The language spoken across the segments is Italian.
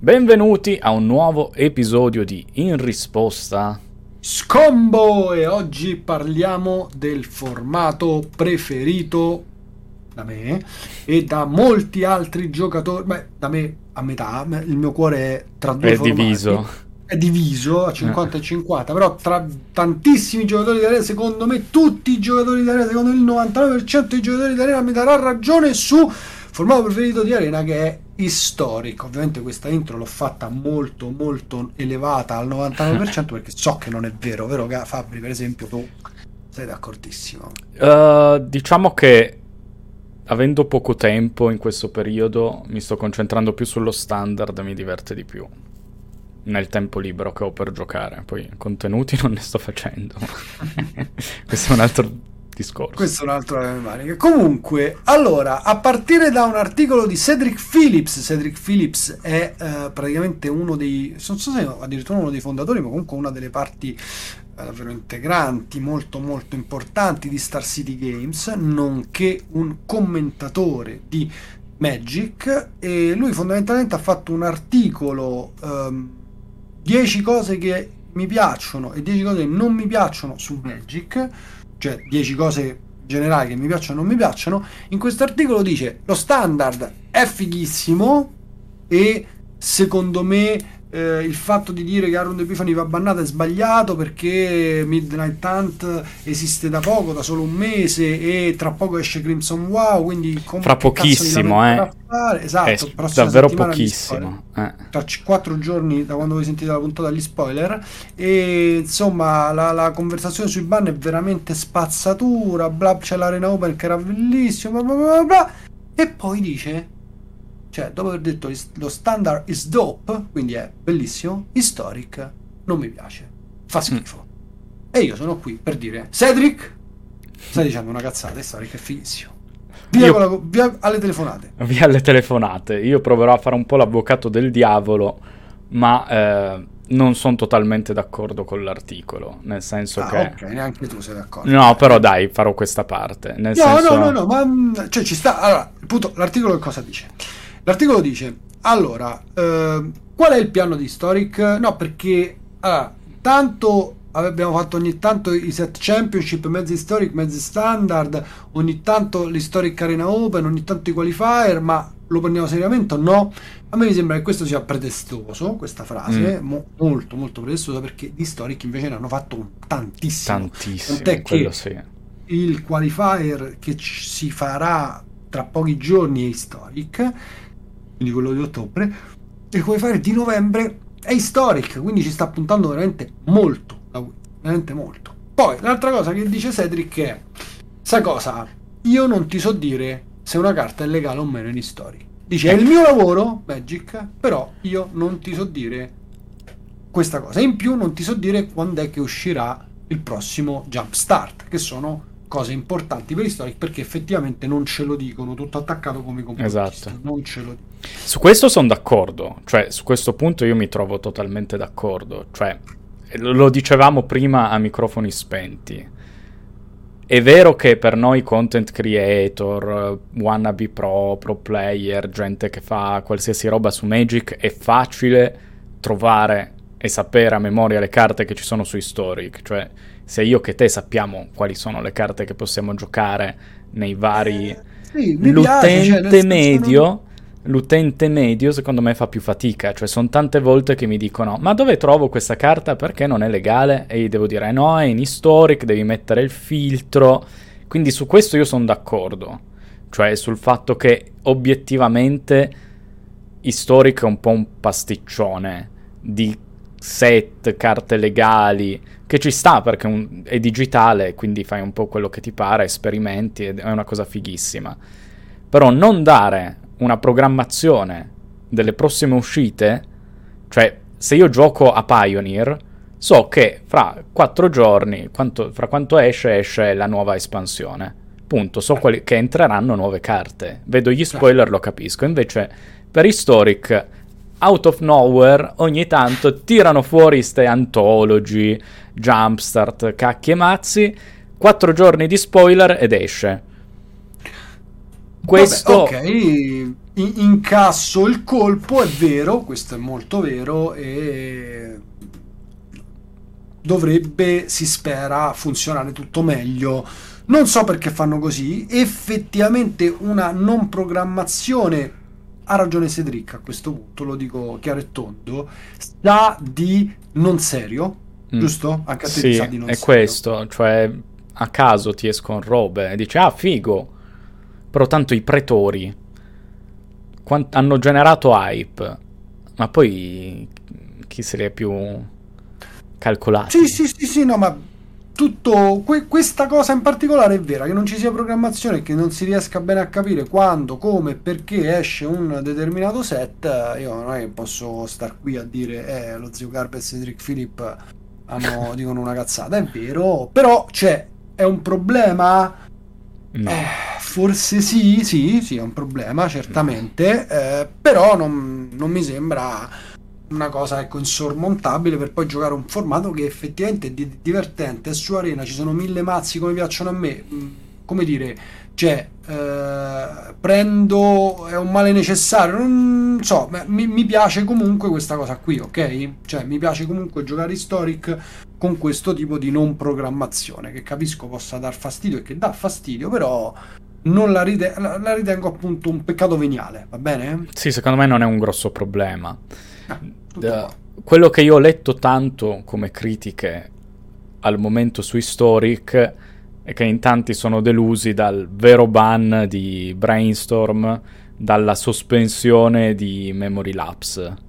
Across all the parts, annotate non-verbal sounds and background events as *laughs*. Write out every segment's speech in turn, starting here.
Benvenuti a un nuovo episodio di In risposta Scombo e oggi parliamo del formato preferito da me e da molti altri giocatori, beh, da me a metà, il mio cuore è tra due è formati. diviso. È diviso a 50 e 50, però tra tantissimi giocatori di arena, secondo me tutti i giocatori di arena, secondo il 99% dei giocatori di arena mi darà ragione su formato preferito di arena che è Historic. Ovviamente questa intro l'ho fatta molto molto elevata al 99% *laughs* perché so che non è vero, vero Fabri per esempio tu sei d'accordissimo. Uh, diciamo che avendo poco tempo in questo periodo mi sto concentrando più sullo standard mi diverte di più nel tempo libero che ho per giocare. Poi contenuti *laughs* non ne sto facendo. *laughs* Questo è un altro discorso. Questo è un altro maniche. Comunque, allora, a partire da un articolo di Cedric Phillips, Cedric Phillips è uh, praticamente uno dei, non so se addirittura uno dei fondatori, ma comunque una delle parti uh, davvero integranti, molto molto importanti di Star City Games, nonché un commentatore di Magic e lui fondamentalmente ha fatto un articolo um, 10 cose che mi piacciono e 10 cose che non mi piacciono su Magic cioè 10 cose generali che mi piacciono o non mi piacciono, in questo articolo dice lo standard è fighissimo e secondo me eh, il fatto di dire che Aaron Epifani va bannato è sbagliato perché Midnight Hunt esiste da poco, da solo un mese e tra poco esce Crimson Wow, quindi fra pochissimo, eh. Esatto, davvero pochissimo. Eh. Tra 4 giorni da quando voi sentite la puntata agli spoiler e insomma la, la conversazione sui ban è veramente spazzatura, bla, c'è l'arena open che era bellissimo, bla bla bla bla e poi dice cioè, dopo aver detto lo standard is dope, quindi è bellissimo, historic non mi piace, fa schifo. Mm. E io sono qui per dire, Cedric, stai dicendo una cazzata, historic è fighissimo. Via, io... la, via, alle telefonate. Via alle telefonate. Io proverò a fare un po' l'avvocato del diavolo, ma eh, non sono totalmente d'accordo con l'articolo. Nel senso ah, che. Ok, neanche tu sei d'accordo. No, però dai, farò questa parte. Nel no, senso... no, no, no, ma mm, cioè, ci sta. Allora, appunto, l'articolo che cosa dice? L'articolo dice, allora, eh, qual è il piano di Historic? No, perché allora, tanto abbiamo fatto ogni tanto i set championship, mezzi historic, mezzi standard, ogni tanto l'historic arena open, ogni tanto i qualifier, ma lo prendiamo seriamente o no? A me mi sembra che questo sia pretestuoso, questa frase, mm. mo- molto molto pretestuosa perché di historic invece ne hanno fatto tantissimo. Tantissimo, Tant'è che sì. il qualifier che ci si farà tra pochi giorni è historic quindi quello di ottobre, e come fare di novembre è historic, quindi ci sta puntando veramente molto, veramente molto. Poi l'altra cosa che dice Cedric è, sai cosa? Io non ti so dire se una carta è legale o meno in historic. Dice, è il mio lavoro, Magic, però io non ti so dire questa cosa. In più non ti so dire quando è che uscirà il prossimo Jumpstart, che sono cose importanti per Historic perché effettivamente non ce lo dicono, tutto attaccato come complottista. Esatto. Non ce lo dicono. Su questo sono d'accordo, cioè su questo punto io mi trovo totalmente d'accordo, cioè lo dicevamo prima a microfoni spenti. È vero che per noi content creator, wannabe pro, pro player, gente che fa qualsiasi roba su Magic è facile trovare e sapere a memoria le carte che ci sono su Historic, cioè se io che te sappiamo quali sono le carte che possiamo giocare nei vari... Eh, sì, l'utente piace, cioè, medio... Non... L'utente medio secondo me fa più fatica, cioè sono tante volte che mi dicono ma dove trovo questa carta perché non è legale? E io devo dire no, è in historic, devi mettere il filtro, quindi su questo io sono d'accordo, cioè sul fatto che obiettivamente historic è un po' un pasticcione di set, carte legali, che ci sta perché un, è digitale, quindi fai un po' quello che ti pare, esperimenti, è una cosa fighissima. Però non dare una programmazione delle prossime uscite, cioè se io gioco a Pioneer, so che fra quattro giorni, quanto, fra quanto esce, esce la nuova espansione. Punto, so quali, che entreranno nuove carte. Vedo gli spoiler, lo capisco. Invece per Historic out of nowhere ogni tanto tirano fuori ste antology, jumpstart, cacchi e mazzi, quattro giorni di spoiler ed esce. Questo... Vabbè, ok, incasso il colpo, è vero, questo è molto vero e dovrebbe, si spera, funzionare tutto meglio. Non so perché fanno così, effettivamente una non programmazione, ha ragione Cedric a questo punto, lo dico chiaro e tondo, sa di non serio, mm. giusto? Anche a te sì, sa di non è serio. questo, cioè a caso ti escono robe e dici ah figo, però tanto i pretori quant- hanno generato hype, ma poi chi se li è più calcolati? Sì, sì, sì, sì, no, ma tutto que- questa cosa in particolare è vera, che non ci sia programmazione, che non si riesca bene a capire quando, come, perché esce un determinato set, io non è che posso star qui a dire eh, lo zio Garber e Cedric Philip hanno, *laughs* dicono una cazzata, è vero, però c'è, è un problema No. Eh, forse sì, sì, sì, è un problema, certamente, no. eh, però non, non, mi sembra una cosa ecco, insormontabile per poi giocare un formato che effettivamente è di- divertente, è su Arena, ci sono mille mazzi come piacciono a me, mm, come dire, cioè, eh, prendo, è un male necessario, non so, mi, mi, piace comunque questa cosa qui, ok? Cioè, mi piace comunque giocare Historic con questo tipo di non programmazione, che capisco possa dar fastidio e che dà fastidio, però non la, rite- la, la ritengo appunto un peccato veniale, va bene? Sì, secondo me non è un grosso problema. Uh, quello che io ho letto tanto come critiche al momento su Historic e che in tanti sono delusi dal vero ban di Brainstorm, dalla sospensione di Memory Lapse.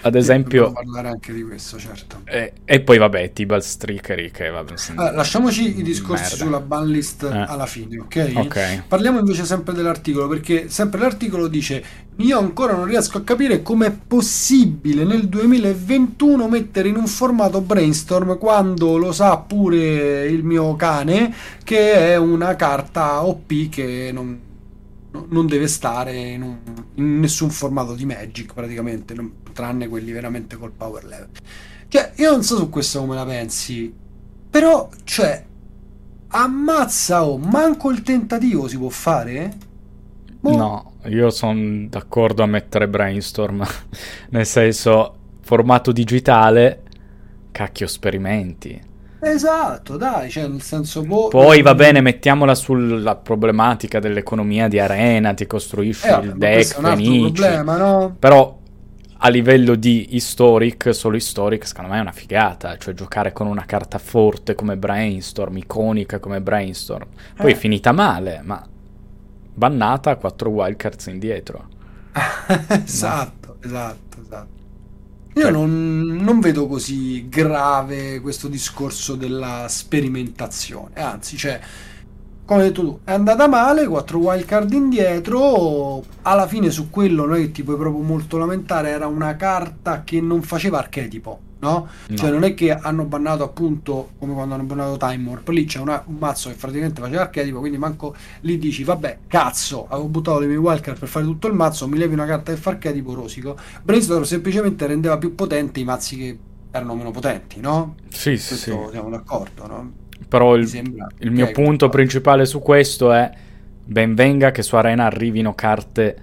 Ad esempio, parlare anche di questo, certo. E, e poi, vabbè, Tibal Streakery. Che va allora, lasciamoci i discorsi merda. sulla ban list eh. alla fine, ok? Ok. Parliamo invece sempre dell'articolo, perché sempre l'articolo dice: Io ancora non riesco a capire com'è possibile nel 2021 mettere in un formato brainstorm quando lo sa pure il mio cane che è una carta OP che non non deve stare in, un, in, nessun formato di Magic praticamente, non, tranne quelli veramente col power level. Cioè, io non so su questo come la pensi, però, cioè, ammazza o oh, manco il tentativo si può fare? Boh. No, io sono d'accordo a mettere brainstorm, *laughs* nel senso, formato digitale, cacchio sperimenti. Esatto, dai, cioè nel senso... Boh, Poi va bene, mettiamola sulla problematica dell'economia di arena, ti costruisci eh, il deck, fenici. Problema, no? Però a livello di historic, solo historic, secondo me è una figata. Cioè giocare con una carta forte come Brainstorm, iconica come Brainstorm. Poi eh. è finita male, ma bannata 4 wildcards indietro. *laughs* esatto, no? esatto, esatto. Io non, non, vedo così grave questo discorso della sperimentazione, anzi, cioè, come hai detto tu, è andata male, 4 wildcard indietro, alla fine su quello non è che ti puoi proprio molto lamentare, era una carta che non faceva archetipo no? no? Cioè non è che hanno bannato appunto come quando hanno bannato Time Warp, lì c'è una, un mazzo che praticamente faceva archetipo, quindi manco lì dici vabbè cazzo, avevo buttato dei miei wildcard per fare tutto il mazzo, mi levi una carta che fa archetipo rosico. Brainstorm semplicemente rendeva più potenti i mazzi che erano meno potenti, no? Sì, sì, sì. Siamo d'accordo, no? Però il, sembra... il mio okay, punto principale su questo è ben venga che su Arena arrivino carte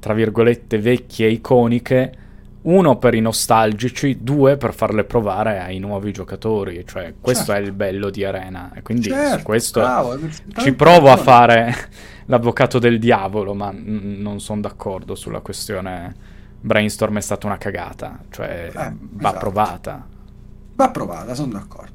tra virgolette vecchie iconiche uno per i nostalgici, due per farle provare ai nuovi giocatori. Cioè, questo certo. è il bello di Arena. E quindi certo, questo bravo, ci provo a fare *laughs* l'avvocato del diavolo, ma n- non sono d'accordo sulla questione. Brainstorm è stata una cagata, cioè eh, va esatto. provata. Va provata, sono d'accordo.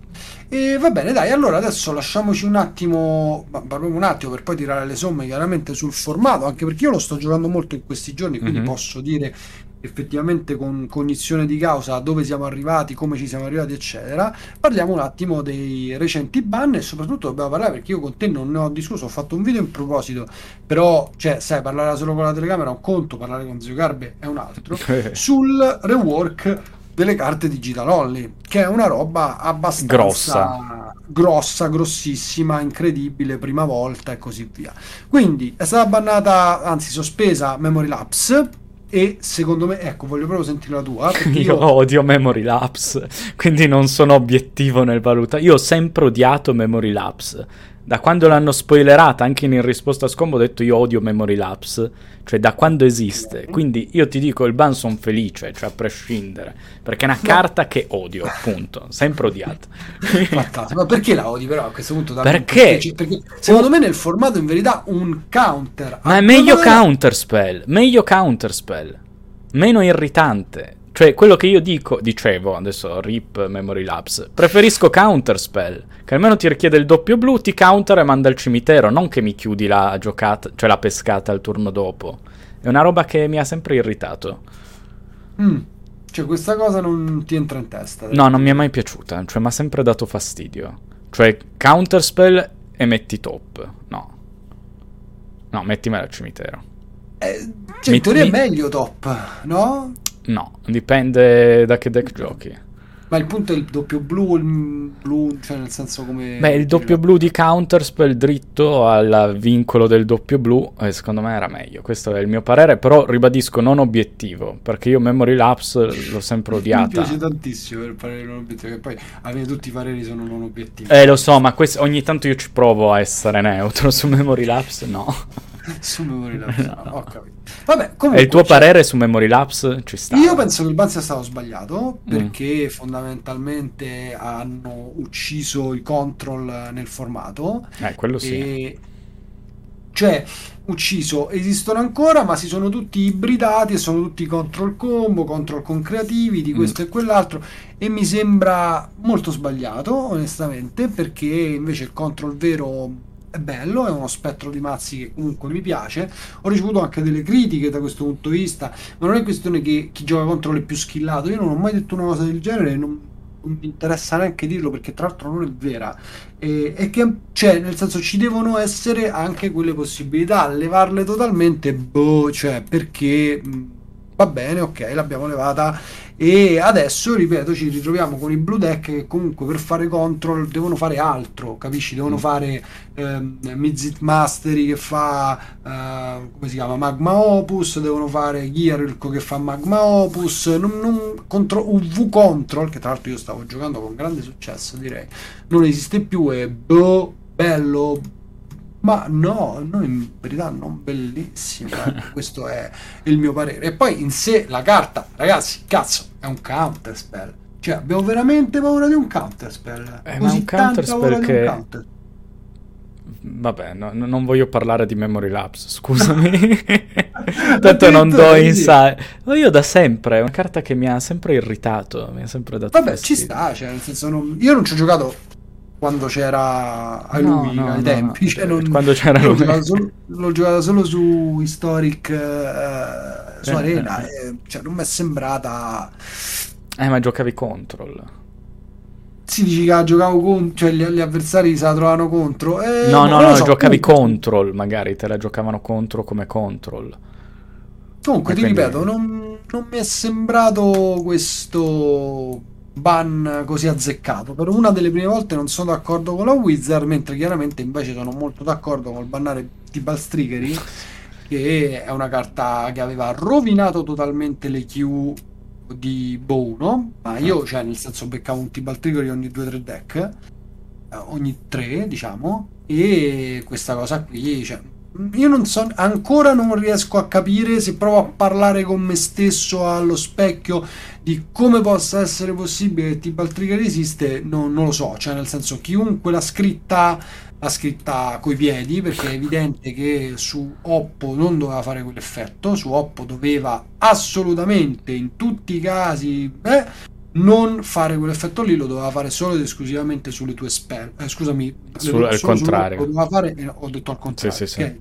E va bene, dai, allora adesso lasciamoci un attimo, proprio un attimo per poi tirare le somme chiaramente sul formato, anche perché io lo sto giocando molto in questi giorni, quindi mm-hmm. posso dire effettivamente con cognizione di causa dove siamo arrivati, come ci siamo arrivati, eccetera. Parliamo un attimo dei recenti ban e soprattutto dobbiamo parlare perché io con te non ne ho discusso, ho fatto un video in proposito, però, cioè, sai, parlare solo con la telecamera è un conto, parlare con Zio Garbe è un altro, *laughs* sul rework delle carte digital only, che è una roba abbastanza grossa, grossa grossissima, incredibile, prima volta e così via. Quindi è stata bannata, anzi sospesa Memory Lapse e secondo me, ecco, voglio proprio sentire la tua. *laughs* Io, io odio Memory Lapse, quindi non sono obiettivo nel valutare. Io ho sempre odiato Memory Lapse. Da quando l'hanno spoilerata, anche in risposta a Scombo, ho detto io odio Memory Lapse, cioè da quando esiste. Quindi io ti dico, il ban sono felice, cioè a prescindere, perché è una carta che odio, appunto, sempre odiata. *laughs* Ma perché la odi però a questo punto? Perché? perché? perché? secondo me nel formato in verità un counter... Ma è meglio counterspell, meglio counterspell, meno irritante. Cioè, quello che io dico, dicevo, adesso rip memory lapse, preferisco counterspell, che almeno ti richiede il doppio blu, ti counter e manda al cimitero, non che mi chiudi la giocata, cioè la pescata al turno dopo. È una roba che mi ha sempre irritato. Mm. Cioè, questa cosa non ti entra in testa? No, non mi è mai piaciuta, cioè mi ha sempre dato fastidio. Cioè, counterspell e metti top. No. No, mettimela al cimitero. Eh, cioè, in teoria è meglio top, no? No, dipende da che deck giochi. Ma il punto è il doppio blu, il blu, cioè nel senso come... Beh, il doppio blu di Counterspell dritto al vincolo del doppio blu, eh, secondo me era meglio, questo è il mio parere, però ribadisco non obiettivo, perché io Memory Lapse l'ho sempre *laughs* odiata. Mi piace tantissimo il parere non obiettivo, che poi alla fine tutti i pareri sono non obiettivi. Eh, lo so, ma questo, ogni tanto io ci provo a essere neutro su Memory Lapse, no. *laughs* su Memory *laughs* Lapse, no, capito. Vabbè, comunque, e il tuo cioè, parere su Memory Lapse ci sta? Io penso che il ban sia stato sbagliato mm. perché mm. fondamentalmente hanno ucciso i control nel formato. Eh, quello sì. E... Cioè, ucciso, esistono ancora, ma si sono tutti ibridati e sono tutti control combo, control con creativi, di questo mm. e quell'altro. E mi sembra molto sbagliato, onestamente, perché invece il control vero è bello, è uno spettro di mazzi che comunque mi piace. Ho ricevuto anche delle critiche da questo punto di vista, ma non è questione che chi gioca contro è più skillato. Io non ho mai detto una cosa del genere, non, non mi interessa neanche dirlo perché tra l'altro non è vera. E, e che, cioè, nel senso, ci devono essere anche quelle possibilità. Levarle totalmente, boh, cioè, perché va bene, ok, l'abbiamo levata e adesso, ripeto, ci ritroviamo con i blue deck che comunque per fare control devono fare altro, capisci? Devono mm. fare ehm, Mizit Mastery che fa, eh, come si chiama, Magma Opus, devono fare Gearilco che fa Magma Opus, non, non, contro, UV Control, che tra l'altro io stavo giocando con grande successo direi, non esiste più, è boh, bello, ma no, no, in verità non bellissimo. *laughs* Questo è il mio parere. E poi in sé la carta, ragazzi, cazzo, è un counter spell. Cioè, abbiamo veramente paura di un counter spell. Eh, Così ma un counter spell che... Counter. Vabbè, no, non voglio parlare di memory lapse, scusami. *laughs* *laughs* Tanto non do insight. Ma io da sempre, è una carta che mi ha sempre irritato, mi ha sempre dato Vabbè, fastidio. ci sta, cioè, nel senso non... io non ci ho giocato quando c'era a lui no, no, ai tempi. No, cioè non, quando c'era lui. L'ho, solo, l'ho giocato solo su Historic uh, su eh, Arena. Eh. E, cioè, non mi è sembrata. Eh, ma giocavi control. Si dici che giocavo contro, cioè gli, gli, avversari se la trovavano contro. Eh, no, no, no, so, giocavi comunque. control, magari te la giocavano contro come control. Comunque, e ti quindi... ripeto, non, non mi è sembrato questo ban così azzeccato. Per una delle prime volte non sono d'accordo con la Wizard, mentre chiaramente invece sono molto d'accordo col bannare Tibal Striggery, che è una carta che aveva rovinato totalmente le Q di Bow 1, ma io, cioè, nel senso, beccavo un Tibal Triggery ogni 2-3 deck, eh, ogni 3, diciamo, e questa cosa qui, cioè, io non so, ancora non riesco a capire se provo a parlare con me stesso allo specchio di come possa essere possibile che Tibal Trigger esiste, no, non lo so, cioè nel senso chiunque l'ha scritta l'ha scritta coi piedi perché è evidente che su Oppo non doveva fare quell'effetto, su Oppo doveva assolutamente in tutti i casi eh, non fare quell'effetto lì, lo doveva fare solo ed esclusivamente sulle tue spell. Eh, scusami, Sul, al contrario. Lo doveva fare, eh, ho detto al contrario. Sì, sì, okay?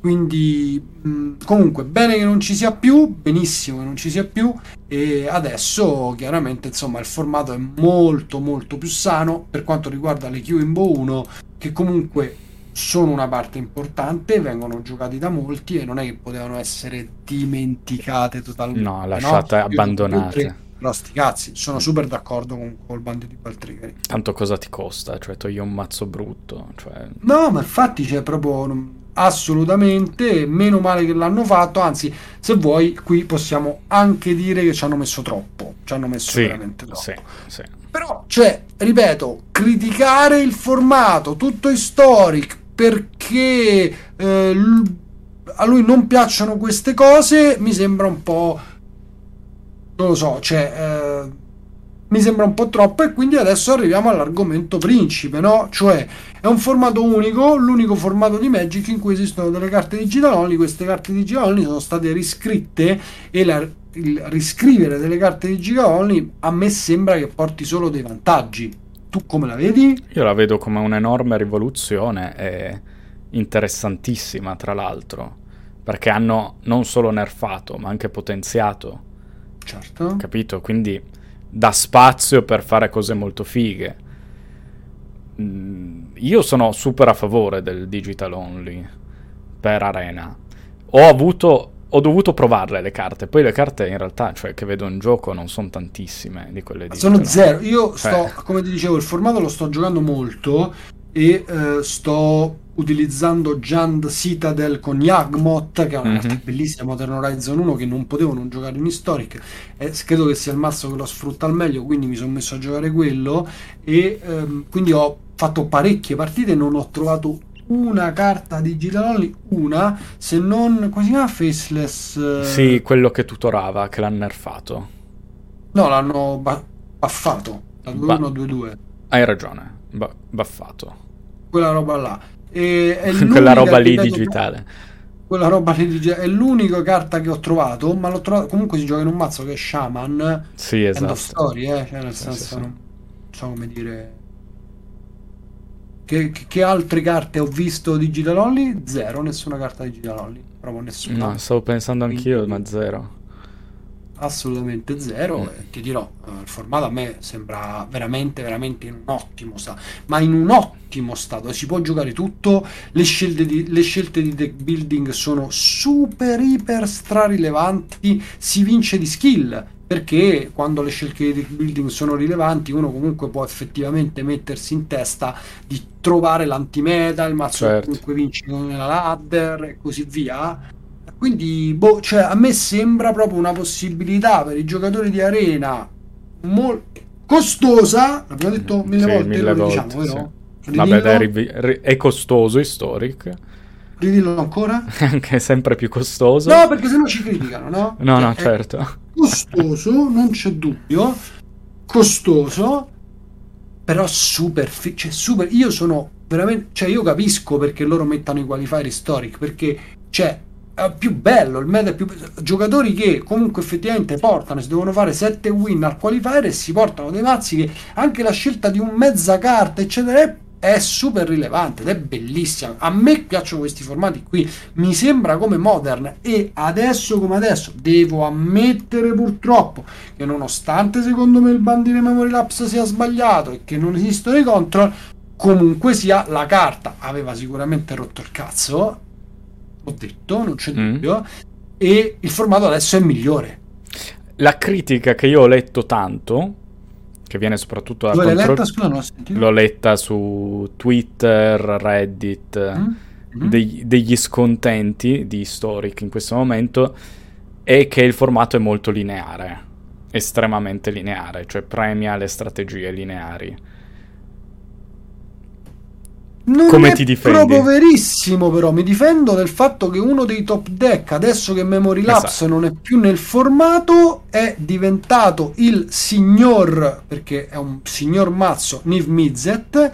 Quindi, mh, comunque, bene che non ci sia più, benissimo che non ci sia più. E adesso, chiaramente, insomma, il formato è molto, molto più sano per quanto riguarda le Q in Bo 1, che comunque sono una parte importante, vengono giocati da molti e non è che potevano essere dimenticate totalmente. No, lasciate no? abbandonate. Però sti cazzi, sono super d'accordo con col bando di Baltrigari. Tanto cosa ti costa? Cioè, togli un mazzo brutto. Cioè... No, ma infatti c'è proprio assolutamente meno male che l'hanno fatto anzi se vuoi qui possiamo anche dire che ci hanno messo troppo ci hanno messo sì, veramente troppo sì, sì. però Cioè, ripeto, criticare il formato tutto historic perché eh, a lui non piacciono queste cose mi sembra un po' non lo so, cioè eh, mi sembra un po' troppo e quindi adesso arriviamo all'argomento principe, no? Cioè è un formato unico, l'unico formato di Magic in cui esistono delle carte digital only, queste carte digital only sono state riscritte e la, il riscrivere delle carte digital only a me sembra che porti solo dei vantaggi. Tu come la vedi? Io la vedo come un'enorme rivoluzione e interessantissima tra l'altro, perché hanno non solo nerfato ma anche potenziato. Certo. Capito? Quindi dà spazio per fare cose molto fighe. Mm, io sono super a favore del digital only per Arena. Ho avuto ho dovuto provarle le carte. Poi le carte in realtà, cioè che vedo in gioco, non sono tantissime di quelle di. Sono zero. Io sto, eh. come ti dicevo, il formato lo sto giocando molto e eh, sto utilizzando Jand Citadel con Yagmoth, che è una mm-hmm. carta bellissima Modern Horizon 1 che non potevo non giocare in Historic. E credo che sia il mazzo che lo sfrutta al meglio, quindi mi sono messo a giocare quello. E ehm, quindi ho fatto parecchie partite, non ho trovato una carta digital only, una, se non, come si chiama? Faceless? Eh... Sì, quello che tutorava, che l'hanno nerfato. No, l'hanno ba- baffato, da 2-1 a 2-2. Hai ragione, ba- baffato. Quella roba là. E è *laughs* quella roba lì digitale. Quella roba lì digitale è l'unica carta che ho trovato, ma l'ho trovato, comunque si gioca in un mazzo che è Shaman. Sì, esatto. Story, eh? cioè nel sì, senso, sì, sì. non so come dire che, che, altre carte ho visto digital only? Zero, nessuna carta digital only. Proprio nessuna. No, stavo pensando anch'io, ma zero. Assolutamente zero. Mm. E ti dirò, eh, il formato a me sembra veramente, veramente in un ottimo stato. Ma in un ottimo stato. Si può giocare tutto. Le scelte di, le scelte di deck building sono super, iper strarilevanti. Si vince di skill perché quando le scelte di building sono rilevanti uno comunque può effettivamente mettersi in testa di trovare l'antimeta, il mazzo certo. comunque vinci nella ladder e così via quindi boh, cioè, a me sembra proprio una possibilità per i giocatori di arena molto costosa l'abbiamo detto mille sì, volte mille lo volte, diciamo sì. vabbè dai, è costoso historic ridillo ancora? *laughs* Anche sempre più costoso. No perché sennò ci criticano no? no no certo. costoso, non c'è dubbio, costoso, però super, fi- cioè super, io sono veramente, cioè io capisco perché loro mettano i qualifier historic, perché cioè più bello, il meta è più giocatori che comunque effettivamente portano, si devono fare 7 win al qualifier e si portano dei mazzi che anche la scelta di un mezza carta eccetera è è super rilevante ed è bellissima. A me piacciono questi formati qui, mi sembra come modern e adesso come adesso devo ammettere purtroppo che nonostante secondo me il bandire memory lapse sia sbagliato e che non esistono i control, comunque sia la carta aveva sicuramente rotto il cazzo, ho detto, non c'è mm. dubbio, e il formato adesso è migliore. La critica che io ho letto tanto che viene soprattutto da Dove control... letta, scusa, non l'ho letta su Twitter, Reddit, mm-hmm. degli, degli scontenti di Historic in questo momento è che il formato è molto lineare, estremamente lineare, cioè premia le strategie lineari. Non Come ti difendi? proprio verissimo, però mi difendo del fatto che uno dei top deck, adesso che Memory Lapse esatto. non è più nel formato, è diventato il signor, perché è un signor mazzo, Niv Mizzet.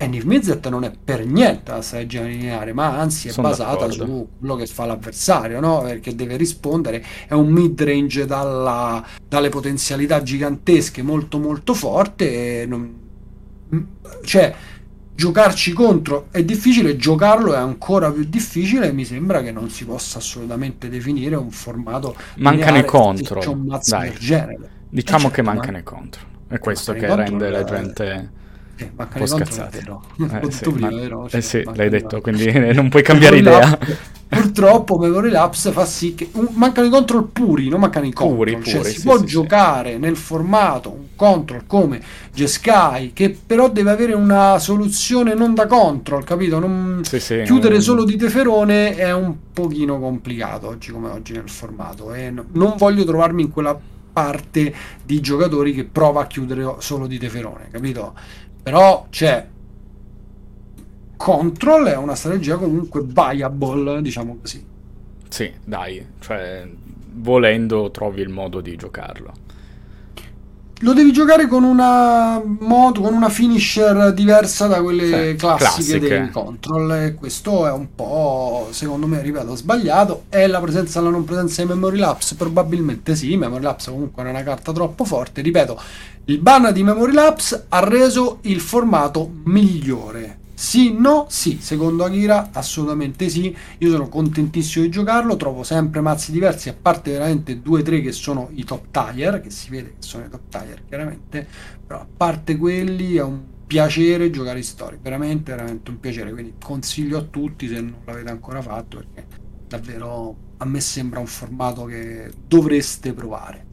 E Niv Mizzet non è per niente la strategia lineare, ma anzi è Sono basata d'accordo. su quello che fa l'avversario, no? Perché deve rispondere. È un mid range dalla, dalle potenzialità gigantesche, molto molto forte. Non, cioè giocarci contro è difficile, giocarlo è ancora più difficile. Mi sembra che non si possa assolutamente definire un formato. Mancano i contro. Dai. Diciamo eh, che certo, mancano man- i contro. È questo che rende la gente eh, un po' scazzata. Eh, sì, prima, ma... vero? Cioè, eh sì, l'hai detto, quindi non puoi cambiare idea. Purtroppo Memory Lapse fa sì che mancano i control puri, non mancano i control. Puri, cioè, puri, si sì, può sì, giocare nel formato un control come Jeskai, che però deve avere una soluzione non da control, capito? Non... Chiudere un... solo di teferone è un pochino complicato oggi come oggi nel formato. E no, non voglio trovarmi in quella parte di giocatori che prova a chiudere solo di teferone, capito? Però c'è Control è una strategia comunque viable, diciamo così. Sì, dai, cioè volendo trovi il modo di giocarlo. Lo devi giocare con una modo, con una finisher diversa da quelle sì, classiche, classiche dei control. E questo è un po', secondo me, ripeto, sbagliato. È la presenza o la non presenza di Memory Lapse? Probabilmente sì. Memory Lapse comunque è una carta troppo forte. Ripeto, il ban di Memory Lapse ha reso il formato migliore sì, no, sì, secondo Akira assolutamente sì, io sono contentissimo di giocarlo, trovo sempre mazzi diversi, a parte veramente due o tre che sono i top tier, che si vede che sono i top tier chiaramente, però a parte quelli è un piacere giocare in storia, veramente, veramente un piacere, quindi consiglio a tutti se non l'avete ancora fatto perché davvero a me sembra un formato che dovreste provare.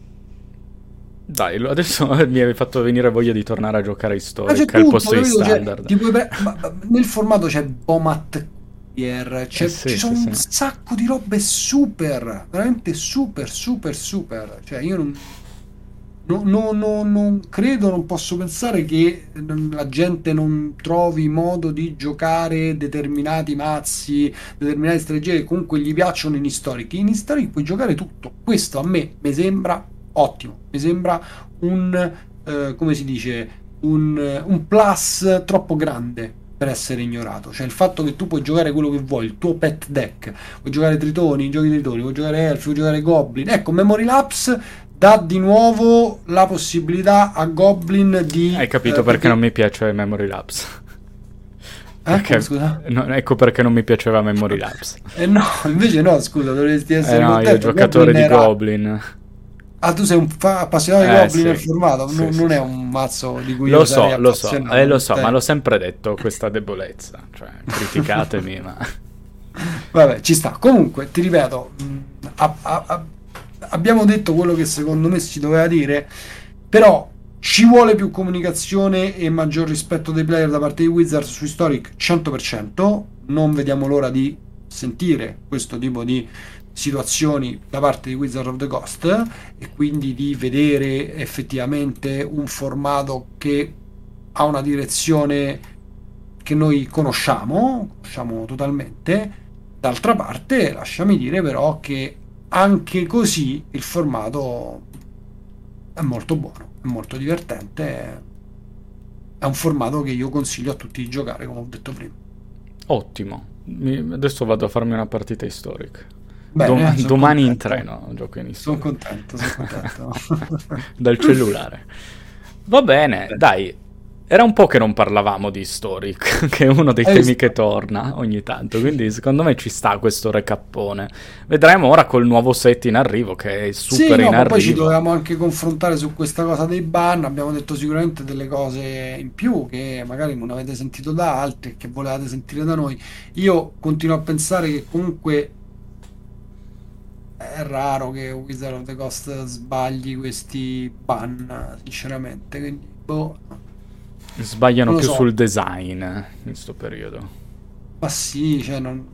Dai, adesso *laughs* mi hai fatto venire voglia di tornare a giocare Historic al posto di standard. Pre- ma, ma, nel formato c'è Bomat c'è, eh sì, ci sono sì, un sì. sacco di robe super, veramente super, super, super. Cioè, io non, no, no, no, non credo, non posso pensare che la gente non trovi modo di giocare determinati mazzi, determinate strategie che comunque gli piacciono in Historic. In Historic puoi giocare tutto. Questo a me mi sembra ottimo. Mi sembra un, eh, come si dice, un, un, plus troppo grande per essere ignorato. Cioè il fatto che tu puoi giocare quello che vuoi, il tuo pet deck, puoi giocare tritoni, giochi tritoni, puoi giocare elfi, puoi giocare goblin. Ecco, Memory Lapse dà di nuovo la possibilità a Goblin di... Hai capito eh, perché, perché non mi piace Memory Lapse? *laughs* Eh, perché, scusa? No, ecco perché non mi piaceva Memory Lapse. *laughs* Eh no, invece no, scusa, dovresti essere... Eh no, io giocatore Goblin di era... Goblin. Ah, tu sei un fa- appassionato di eh, Goblin sì. formato, sì, non, sì, non è un mazzo di cui lo so, lo so, eh, lo so, ma l'ho sempre detto questa debolezza, cioè criticatemi, *laughs* ma vabbè, ci sta. Comunque, ti ripeto, a, a, a, abbiamo detto quello che secondo me si doveva dire, però ci vuole più comunicazione e maggior rispetto dei player da parte di Wizards su Historic 100%, non vediamo l'ora di sentire questo tipo di situazioni da parte di Wizard of the Coast e quindi di vedere effettivamente un formato che ha una direzione che noi conosciamo, conosciamo totalmente. D'altra parte, lasciami dire però che anche così il formato è molto buono, è molto divertente, è un formato che io consiglio a tutti di giocare, come ho detto prima. Ottimo, adesso vado a farmi una partita storica. Bene, Dom- domani contento. in treno gioco in Sono contento, sono contento. *laughs* Dal cellulare. Va bene, Beh. dai. Era un po' che non parlavamo di Historic, *laughs* che è uno dei Hai temi visto? che torna ogni tanto, quindi secondo me ci sta questo recappone. Vedremo ora col nuovo set in arrivo, che è super sì, no, in arrivo. Poi ci dovevamo anche confrontare su questa cosa dei ban, abbiamo detto sicuramente delle cose in più che magari non avete sentito da altri e che volevate sentire da noi. Io continuo a pensare che comunque è raro che Wizard of the Coast sbagli questi ban, sinceramente. Quindi, boh. Sbagliano più so. sul design in questo periodo. Ma sì, cioè non...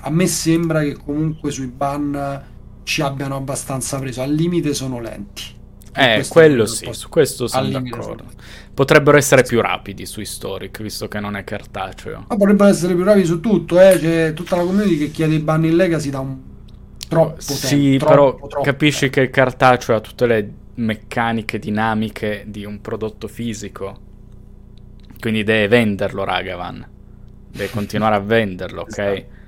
a me sembra che comunque sui ban ci abbiano abbastanza preso. Al limite sono lenti. Eh, quello sì, su questo sono d'accordo. Potrebbero essere più rapidi su Historic, visto che non è cartaceo. Ma potrebbero essere più rapidi su tutto, eh? C'è tutta la community che chiede i ban in Legacy da un troppo sì, tempo, però troppo capisci tempo. che il cartaceo ha tutte le meccaniche dinamiche di un prodotto fisico. Quindi deve venderlo, Ragavan. Deve *laughs* continuare a venderlo, ok? Esatto.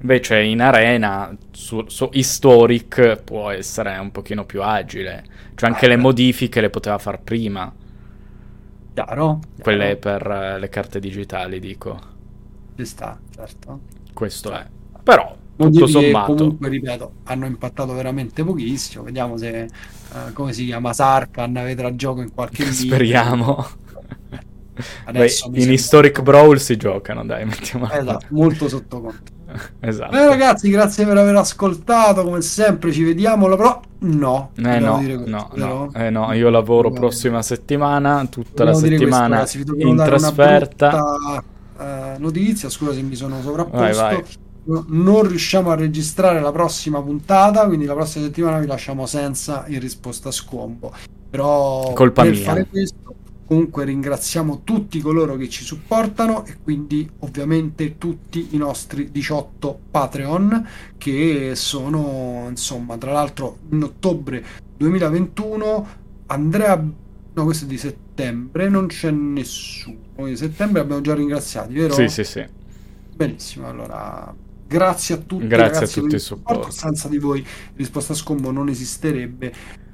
Invece in arena, su, su Historic può essere un pochino più agile. Cioè anche le modifiche le poteva far prima. Chiaro. Quelle per uh, le carte digitali, dico. Ci sta, certo. Questo cioè. è. Però tutto sommato. comunque, ripeto, hanno impattato veramente pochissimo. Vediamo se, uh, come si chiama, Sarkan vedrà gioco in qualche *laughs* video. Speriamo. *laughs* Adesso Beh, in Historic Brawl si giocano, dai, mettiamo Esatto, molto sotto conto. *laughs* esatto. Beh, ragazzi, grazie per aver ascoltato. Come sempre, ci vediamo la pro. No, eh no, questo, no, no. Eh no, io lavoro no. prossima settimana, tutta la settimana questo, in trasferta. Brutta, uh, notizia, scusa se mi sono sovrapposto. Vai, vai non riusciamo a registrare la prossima puntata, quindi la prossima settimana vi lasciamo senza in risposta a scombo. Però Colpa per mia. fare questo comunque ringraziamo tutti coloro che ci supportano e quindi ovviamente tutti i nostri 18 Patreon che sono insomma tra l'altro in ottobre 2021 Andrea no questo è di settembre non c'è nessuno di settembre abbiamo già ringraziati vero? Sì, sì, sì. benissimo allora grazie a tutti Grazie a ragazzi, tutti per il supporto. senza di voi risposta a scombo non esisterebbe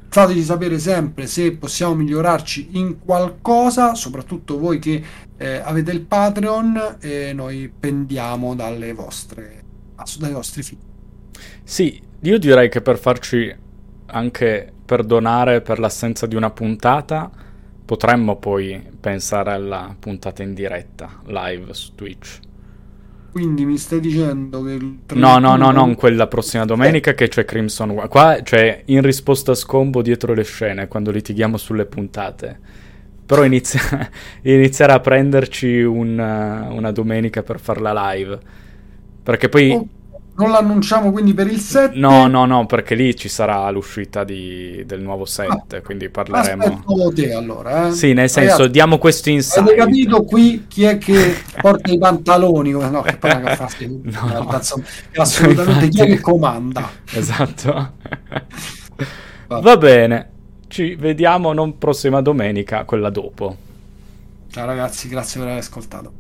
fateci sapere sempre se possiamo migliorarci in qualcosa soprattutto voi che eh, avete il Patreon e noi pendiamo dalle vostre dai vostri figli Sì, io direi che per farci anche perdonare per l'assenza di una puntata, potremmo poi pensare alla puntata in diretta, live su Twitch. Quindi mi stai dicendo che il No, no, no, 31 non quella prossima domenica che c'è Crimson War. Qua c'è in risposta a scombo dietro le scene quando litighiamo sulle puntate. Però inizia, *laughs* iniziare a prenderci un, uh, una domenica per farla live. Perché poi... Oh, non l'annunciamo quindi per il 7 No, no, no, perché lì ci sarà l'uscita di- del nuovo set, quindi parleremo... aspetto te allora eh. Sì, nel senso, Ragazzi, diamo questo insight. Avete capito qui chi è che *laughs* porta i pantaloni? No, che poi *laughs* No. insomma, è assolutamente chi è che comanda. Esatto. *laughs* Va. Va bene, ci vediamo non prossima domenica, quella dopo. Ciao ragazzi, grazie per aver ascoltato.